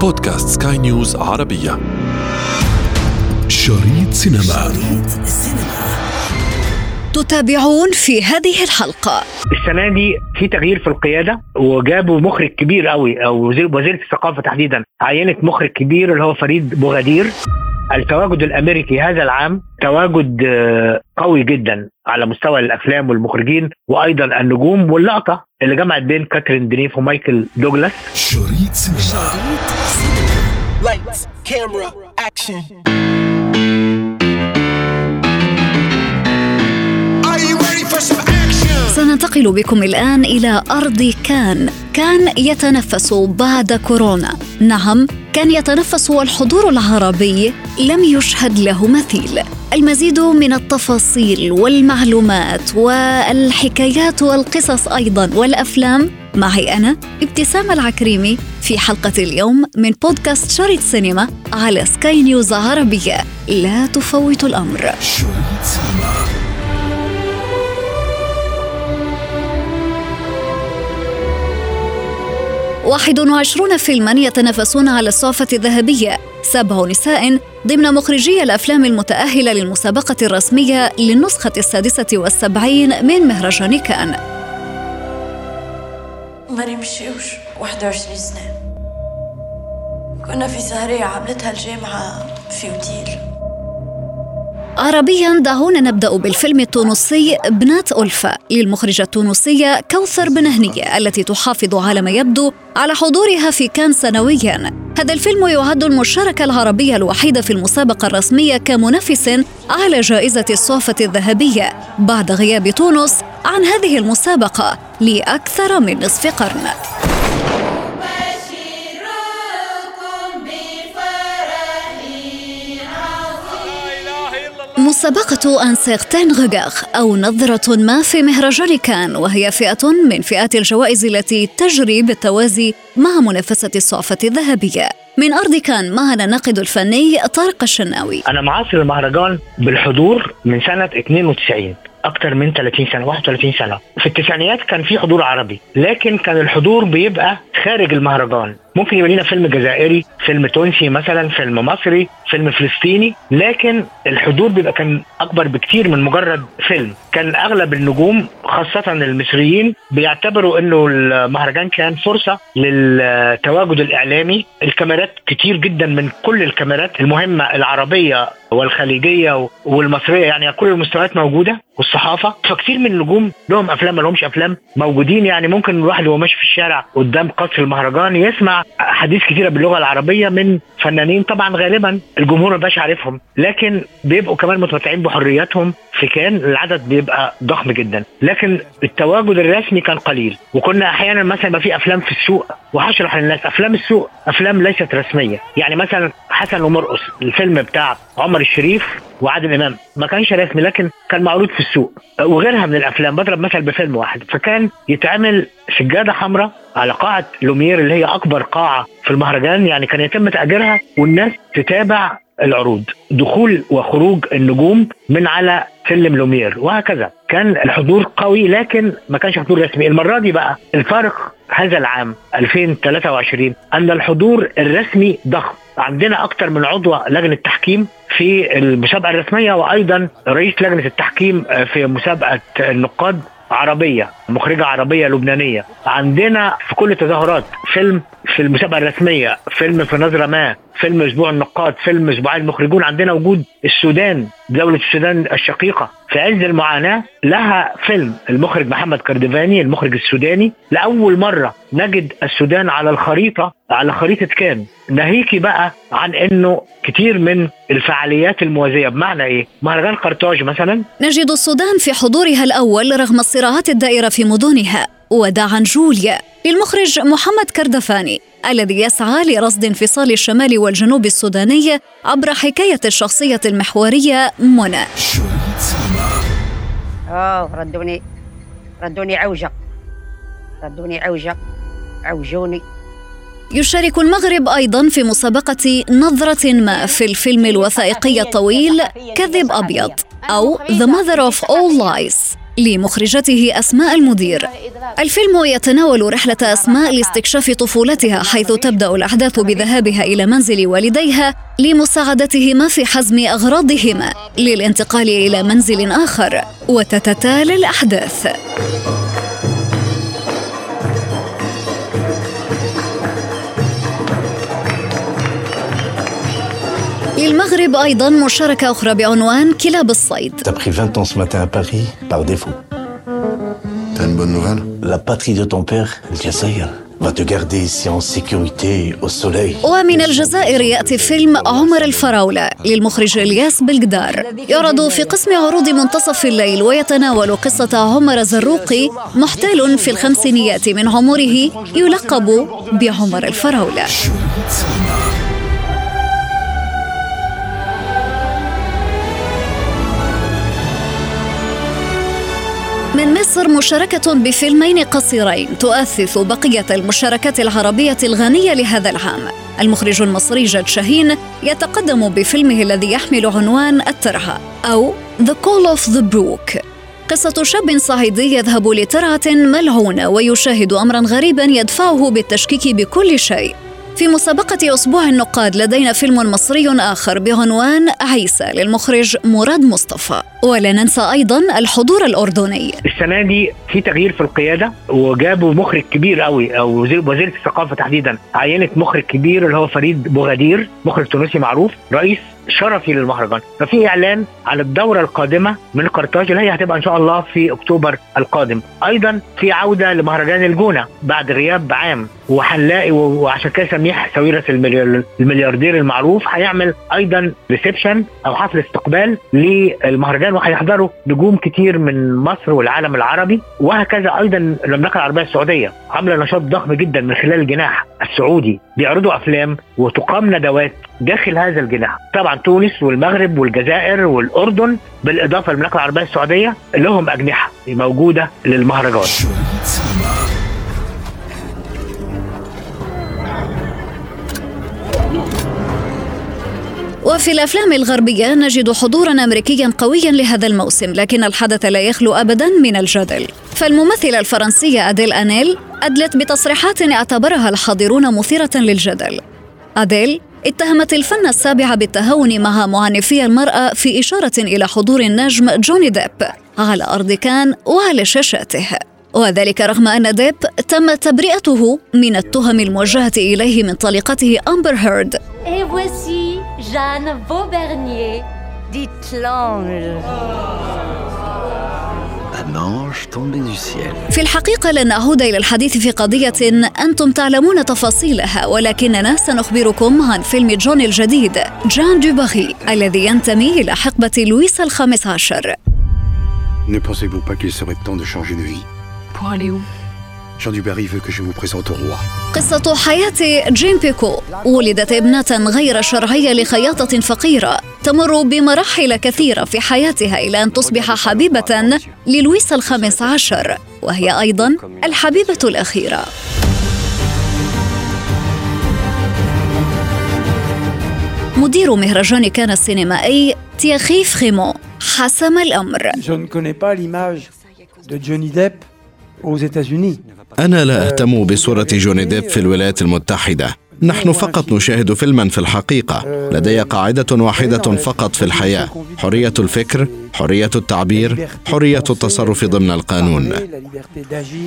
بودكاست سكاي نيوز عربية. شريط سينما. شريط تتابعون في هذه الحلقة. السنة دي في تغيير في القيادة وجابوا مخرج كبير قوي أو وزير وزيرة الثقافة تحديدا عينت مخرج كبير اللي هو فريد بوغدير. التواجد الأمريكي هذا العام تواجد آه، قوي جدا على مستوى الأفلام والمخرجين وأيضا النجوم واللقطة اللي جمعت بين كاترين دينيف ومايكل دوغلاس. شريط سينما. Lights, camera, action. سننتقل بكم الآن إلى أرض كان. كان يتنفس بعد كورونا. نعم كان يتنفس والحضور العربي لم يشهد له مثيل. المزيد من التفاصيل والمعلومات والحكايات والقصص أيضا والأفلام معي أنا ابتسام العكريمي. في حلقة اليوم من بودكاست شريط سينما على سكاي نيوز عربية. لا تفوت الأمر. سينما 21 فيلما يتنافسون على الصافة الذهبية. سبع نساء ضمن مخرجي الأفلام المتأهلة للمسابقة الرسمية للنسخة السادسة والسبعين من مهرجان كان. مريم الشيوش 21 سنة. كنا في سهرية عملتها الجامعة في اوتيل عربيا دعونا نبدأ بالفيلم التونسي بنات ألفة للمخرجة التونسية كوثر بنهنية التي تحافظ على ما يبدو على حضورها في كان سنويا. هذا الفيلم يعد المشاركة العربية الوحيدة في المسابقة الرسمية كمنافس على جائزة الصافة الذهبية بعد غياب تونس عن هذه المسابقة لأكثر من نصف قرن. مسابقة أن غيغاغ أو نظرة ما في مهرجان كان وهي فئة من فئات الجوائز التي تجري بالتوازي مع منافسة الصعفة الذهبية. من أرض كان معنا الناقد الفني طارق الشناوي. أنا معاصر المهرجان بالحضور من سنة 92 أكتر من 30 سنة 31 سنة. في التسعينيات كان في حضور عربي لكن كان الحضور بيبقى خارج المهرجان. ممكن يبقى لنا فيلم جزائري فيلم تونسي مثلا فيلم مصري فيلم فلسطيني لكن الحضور بيبقى كان أكبر بكتير من مجرد فيلم. كان أغلب النجوم خاصة المصريين بيعتبروا إنه المهرجان كان فرصة للتواجد الإعلامي. الكاميرات كتير جدا من كل الكاميرات المهمة العربية والخليجية والمصرية يعني كل المستويات موجودة والصحافة. فكتير من النجوم لهم أفلام ما لهمش أفلام موجودين يعني ممكن الواحد وهو ماشي في الشارع قدام قصر المهرجان يسمع احاديث كتيرة باللغة العربية من فنانين طبعا غالبا الجمهور ما عارفهم لكن بيبقوا كمان متمتعين بحرياتهم في كان العدد بيبقى ضخم جدا. لكن التواجد الرسمي كان قليل وكنا أحيانا مثلا يبقى في أفلام في السوق وهشرح للناس أفلام السوق أفلام ليست رسمية. يعني مثلا حسن ومرقص الفيلم بتاع عمر الشريف وعادل إمام. ما كانش رسمي لكن كان معروض في السوق وغيرها من الأفلام. بضرب مثل بفيلم واحد. فكان يتعمل سجادة حمراء على قاعة لومير اللي هي أكبر قاعة في المهرجان يعني كان يتم تأجيرها والناس تتابع العروض دخول وخروج النجوم من على سلم لومير وهكذا. كان الحضور قوي لكن ما كانش حضور رسمي. المرة دي بقى الفارق هذا العام 2023 أن الحضور الرسمي ضخم. عندنا أكثر من عضو لجنة تحكيم في المسابقة الرسمية وأيضا رئيس لجنة التحكيم في مسابقة النقاد عربية مخرجة عربية لبنانية. عندنا في كل التظاهرات فيلم في المسابقة الرسمية فيلم في نظرة ما. فيلم أسبوع النقاد فيلم اسبوعي المخرجون. عندنا وجود السودان دولة السودان الشقيقة. في عز المعاناة لها فيلم المخرج محمد كردفاني المخرج السوداني. لأول مرة نجد السودان على الخريطة على خريطة كان. ناهيكي بقى عن إنه كتير من الفعاليات الموازية. بمعنى إيه؟ مهرجان قرطاج مثلا. نجد السودان في حضورها الأول رغم الصراعات الدائرة في مدنها. وداعا جوليا. للمخرج محمد كردفاني الذي يسعى لرصد انفصال الشمال والجنوب السوداني عبر حكاية الشخصية المحورية منى. اوه ردوني ردوني عوجة. ردوني عوجة عوجوني. يشارك المغرب أيضا في مسابقة نظرة ما في الفيلم الوثائقي الطويل كذب أبيض أو The Mother of All Lies. لمخرجته أسماء المدير. الفيلم يتناول رحلة أسماء لاستكشاف طفولتها حيث تبدأ الأحداث بذهابها إلى منزل والديها لمساعدتهما في حزم أغراضهما للانتقال إلى منزل آخر وتتتالى الأحداث. للمغرب أيضا مشاركة أخرى بعنوان كلاب الصيد. T'as pris 20 ans ce matin à Paris par défaut. T'as une bonne nouvelle? La patrie de ton père, Jazair, va te garder ici en sécurité au soleil. ومن الجزائر يأتي فيلم عمر الفراولة للمخرج إلياس بالقدار يعرض في قسم عروض منتصف الليل ويتناول قصة عمر زروقي محتال في الخمسينيات من عمره يلقب بعمر الفراولة مصر مشاركة بفيلمين قصيرين تؤثث بقية المشاركات العربية الغنية لهذا العام. المخرج المصري جاد شاهين يتقدم بفيلمه الذي يحمل عنوان الترعة أو The Call of the Brook. قصة شاب صعيدي يذهب لترعة ملعونة ويشاهد أمرا غريبا يدفعه بالتشكيك بكل شيء. في مسابقة أسبوع النقاد لدينا فيلم مصري آخر بعنوان عيسى للمخرج مراد مصطفى. ولا ننسى أيضا الحضور الأردني. السنة دي في تغيير في القيادة وجابوا مخرج كبير قوي أو وزير وزيرة الثقافة تحديدا. عينت مخرج كبير اللي هو فريد بوغدير مخرج تونسي معروف رئيس شرفي للمهرجان ففي إعلان على الدورة القادمة من قرطاج اللي هي هتبقى إن شاء الله في أكتوبر القادم. أيضا في عودة لمهرجان الجونة بعد غياب عام وهنلاقي وعشان كده سميح ساويرس المليار- الملياردير المعروف. هيعمل أيضا reception أو حفل استقبال للمهرجان وهيحضروا نجوم كتير من مصر والعالم العربي وهكذا أيضا المملكة العربية السعودية عاملة نشاط ضخم جدا من خلال الجناح السعودي. بيعرضوا أفلام وتقام ندوات داخل هذا الجناح. طبعا تونس والمغرب والجزائر والأردن بالإضافة للمملكة العربية السعودية لهم أجنحة موجودة للمهرجان. وفي الأفلام الغربية نجد حضورا أمريكيا قويا لهذا الموسم لكن الحدث لا يخلو أبدا من الجدل. فالممثلة الفرنسية أديل أنيل أدلت بتصريحات اعتبرها الحاضرون مثيرة للجدل. أديل اتهمت الفن السابع بالتهاون مع معنفي المرأة في إشارة إلى حضور النجم جوني ديب على أرض كان وعلى شاشاته. وذلك رغم أن ديب تم تبرئته من التهم الموجهة إليه من طليقته أمبر هيرد. Et في الحقيقة لن أعود إلى الحديث في قضية أنتم تعلمون تفاصيلها ولكننا سنخبركم عن فيلم جون الجديد جان دوباغي الذي ينتمي إلى حقبة لويس الخامس عشر. Ne pensez-vous pas qu'il serait temps de changer de vie? Pour aller où? Jean Dubarry veut que je vous présente au roi. قصة حياة جيم بيكو. ولدت ابنة غير شرعية لخياطة فقيرة. تمر بمراحل كثيرة في حياتها إلى أن تصبح حبيبة للويس الخامس عشر وهي أيضا الحبيبة الأخيرة. مدير مهرجان كان السينمائي تياخيف خيمون حسم الأمر. Je ne connais pas l'image de Johnny Depp aux États-Unis. أنا لا أهتم بصورة جوني ديب في الولايات المتحدة. نحن فقط نشاهد فيلما في الحقيقة. لدي قاعدة واحدة فقط في الحياة. حرية الفكر حرية التعبير حرية التصرف ضمن القانون.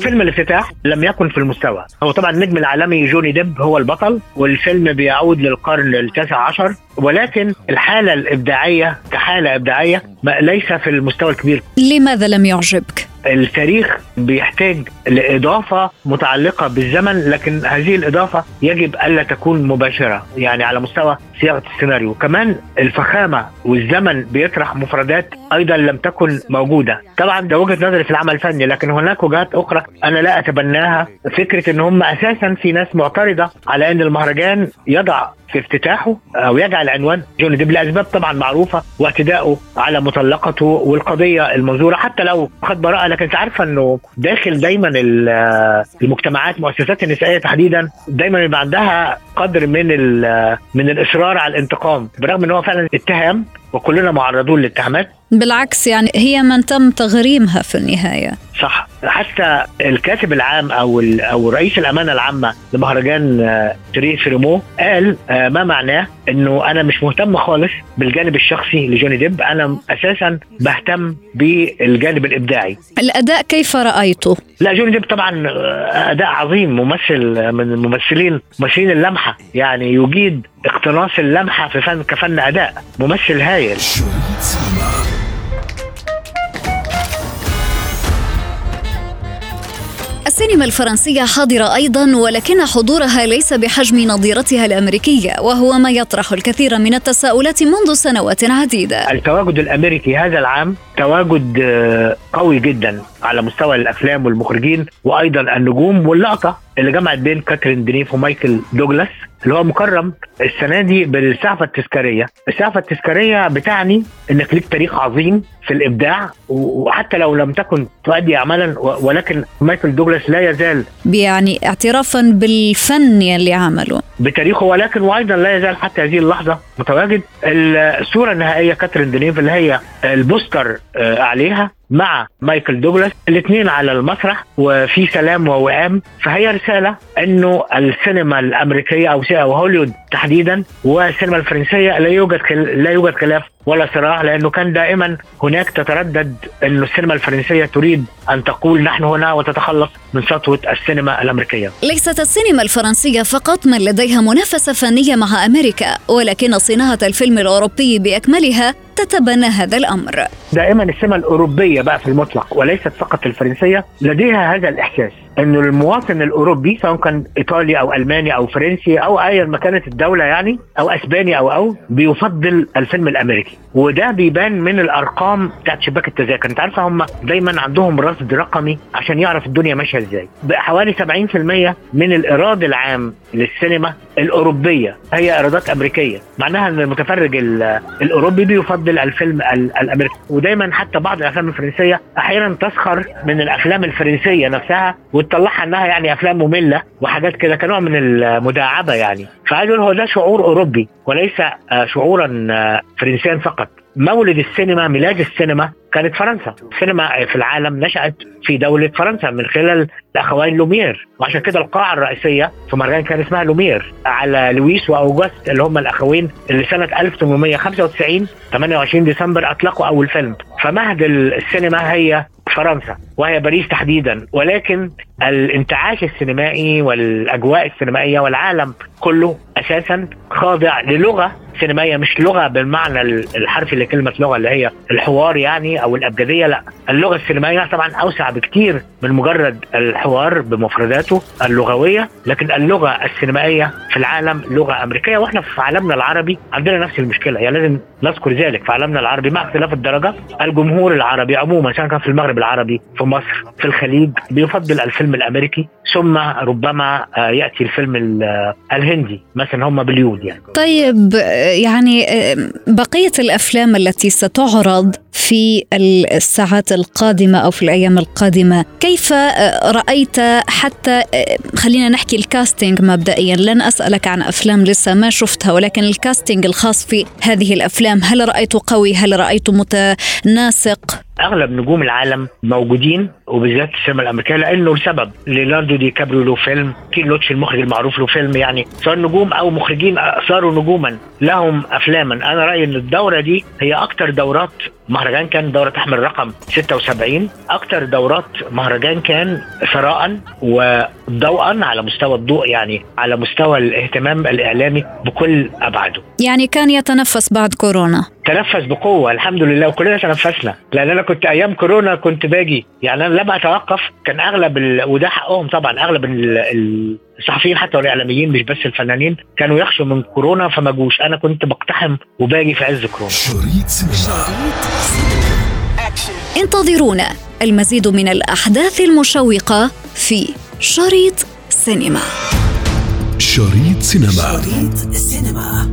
فيلم الافتتاح لم يكن في المستوى. هو طبعا النجم العالمي جوني ديب هو البطل والفيلم بيعود للقرن التاسع عشر. ولكن الحالة الإبداعية كحالة إبداعية ما- ليس في المستوى الكبير لماذا لم يعجبك؟ التاريخ بيحتاج لإضافة متعلقة بالزمن لكن هذه الإضافة يجب ألا تكون مباشرة يعني على مستوى صياغة السيناريو كمان الفخامة والزمن بيطرح مفردات أيضا لم تكن موجودة. طبعا ده وجهة نظري في العمل الفني لكن هناك وجهات أخرى أنا لا أتبناها. فكرة إن هم أساسا في ناس معترضة على أن المهرجان يضع في افتتاحه أو يجعل عنوان جوني ديب لاسباب طبعا معروفة واعتدائه على مطلقته والقضية المنظوره حتى لو خد براءه لكن انت عارفه إنه داخل دايما ال- المجتمعات المؤسسات النسائية تحديدا دايما يبقى عندها قدر من من الإصرار على الانتقام برغم إن هو فعلا اتهام وكلنا معرضون للاتهامات. بالعكس يعني هي من تم تغريمها في النهاية. صح. حتى الكاتب العام أو ال- أو رئيس الأمانة العامة لمهرجان آه، تييري فريمو قال آه، ما معناه إنه أنا مش مهتم خالص بالجانب الشخصي لجوني ديب. أنا أساسا بهتم بالجانب الإبداعي. الأداء كيف رأيته؟ لا جوني ديب طبعا آه، أداء عظيم ممثل من الممثلين ممثلين اللمحة. يعني يجيد اقتناص اللمحة في فن كفن أداء ممثل هايل. السينما الفرنسية حاضرة أيضا ولكن حضورها ليس بحجم نظيرتها الأمريكية وهو ما يطرح الكثير من التساؤلات منذ سنوات عديدة. التواجد الأمريكي هذا العام تواجد آه، قوي جدا. على مستوى الأفلام والمخرجين وأيضا النجوم واللقطة اللي جمعت بين كاترين دينيف ومايكل دوغلاس اللي هو مكرم السنة دي بالسعفه التذكارية، السعفه التذكارية بتعني إنك ليك تاريخ عظيم في الإبداع وحتى لو لم تكن تؤدي اعمالا ولكن مايكل دوغلاس لا يزال يعني اعترافا بالفن اللي عمله. بتاريخه ولكن وأيضا لا يزال حتى هذه اللحظة متواجد. الصورة النهائية كاترين دينيف اللي هي ال poster آه، عليها مع مايكل دوغلاس الاثنين على المسرح وفي سلام ووئام فهي رسالة إنه السينما الأمريكية أو هوليوود تحديدا والسينما الفرنسية لا يوجد. لا يوجد خلاف ولا صراع لأنه كان دائما هناك تتردد إنه السينما الفرنسية تريد أن تقول نحن هنا وتتخلص من سطوة السينما الأمريكية. ليست السينما الفرنسية فقط من لديها منافسة فنية مع أمريكا ولكن صناعة الفيلم الأوروبي بأكملها تتبنى هذا الأمر. دائما السينما الأوروبية بقى في المطلق وليست فقط الفرنسية لديها هذا الإحساس. إنه المواطن الأوروبي سواء كان إيطالي أو ألماني أو فرنسي أو ايا ما كانت الدولة يعني أو أسباني أو أو بيفضل الفيلم الأمريكي. وده بيبان من الأرقام بتاعت شباك التذاكر. أنت عارفة هم دايما عندهم رصد رقمي عشان يعرف الدنيا ماشية إزاي. حوالي 70% من الإيراد العام للسينما الأوروبية هي إيرادات أمريكية. معناها إن المتفرج ال- الأوروبي بيفضل الفيلم ال- الأمريكي. ودايما حتى بعض الأفلام الفرنسية أحيانا تسخر من الأفلام الفرنسية نفسها وتطلعها انها يعني افلام مملة وحاجات كده كنوع من المداعبة يعني. أقول هو ده شعور أوروبي وليس آه، شعورا آه، فرنسيا فقط. مولد السينما ميلاد السينما كانت فرنسا. السينما في العالم نشأت في دولة فرنسا من خلال الأخوين لومير. وعشان كده القاعة الرئيسية في مهرجان كان اسمها لومير على لويس وأوجست اللي هم الأخوين اللي سنة 1895 28 ديسمبر أطلقوا أول فيلم. فمهد السينما هي فرنسا وهي باريس تحديدا. ولكن الانتعاش السينمائي والأجواء السينمائية والعالم كله أساسا خاضع للغة سينمائية مش لغة بالمعنى الحرفي لكلمه لغة اللي هي الحوار يعني أو الأبجدية لا. اللغة السينمائية طبعا أوسع بكتير من مجرد الحوار بمفرداته اللغوية لكن اللغة السينمائية في العالم لغة أمريكية وإحنا في عالمنا العربي عندنا نفس المشكلة. يعني لازم نذكر ذلك في عالمنا العربي مع اختلاف الدرجة الجمهور العربي عموما سواء كان في المغرب العربي في مصر في الخليج بيفضل الفيلم الأمريكي ثم ربما آه، يأتي الفيلم ال- آه، الهندي مثلا هم بوليود يعني. طيب يعني بقية الأفلام التي ستعرض في الساعات القادمة أو في الأيام القادمة. كيف رأيت حتى خلينا نحكي ال casting مبدئيا. لن أسألك عن أفلام لسه ما شفتها ولكن ال casting الخاص في هذه الأفلام هل رأيته قوي؟ هل رأيته متناسق؟ أغلب نجوم العالم موجودين وبالذات السينما الأمريكية لأنه لسبب ليوناردو دي كابريو له فيلم كين لوتش المخرج المعروف له فيلم يعني سواء نجوم أو مخرجين صاروا نجوما لهم افلاما. أنا رأيي إن الدورة دي هي أكتر دورات مهرجان كان دورة تحمل رقم 76 أكتر دورات مهرجان كان ثراء وضوءا على مستوى الضوء يعني على مستوى الاهتمام الإعلامي بكل أبعاده. يعني كان يتنفس بعد كورونا. تنفس بقوة الحمد لله وكلنا تنفسنا. لأن أنا كنت أيام كورونا كنت باجي يعني أنا لم أتوقف كان أغلب ال... وده حقهم طبعا أغلب ال... ال... الصحفيين حتى والإعلاميين مش بس الفنانين كانوا يخشوا من كورونا فما جوش. أنا كنت بقتحم وباجي في عز كورونا. شريط سينما انتظرونا. المزيد من الأحداث المشوقة في شريط سينما. شريط سينما. شريط سينما.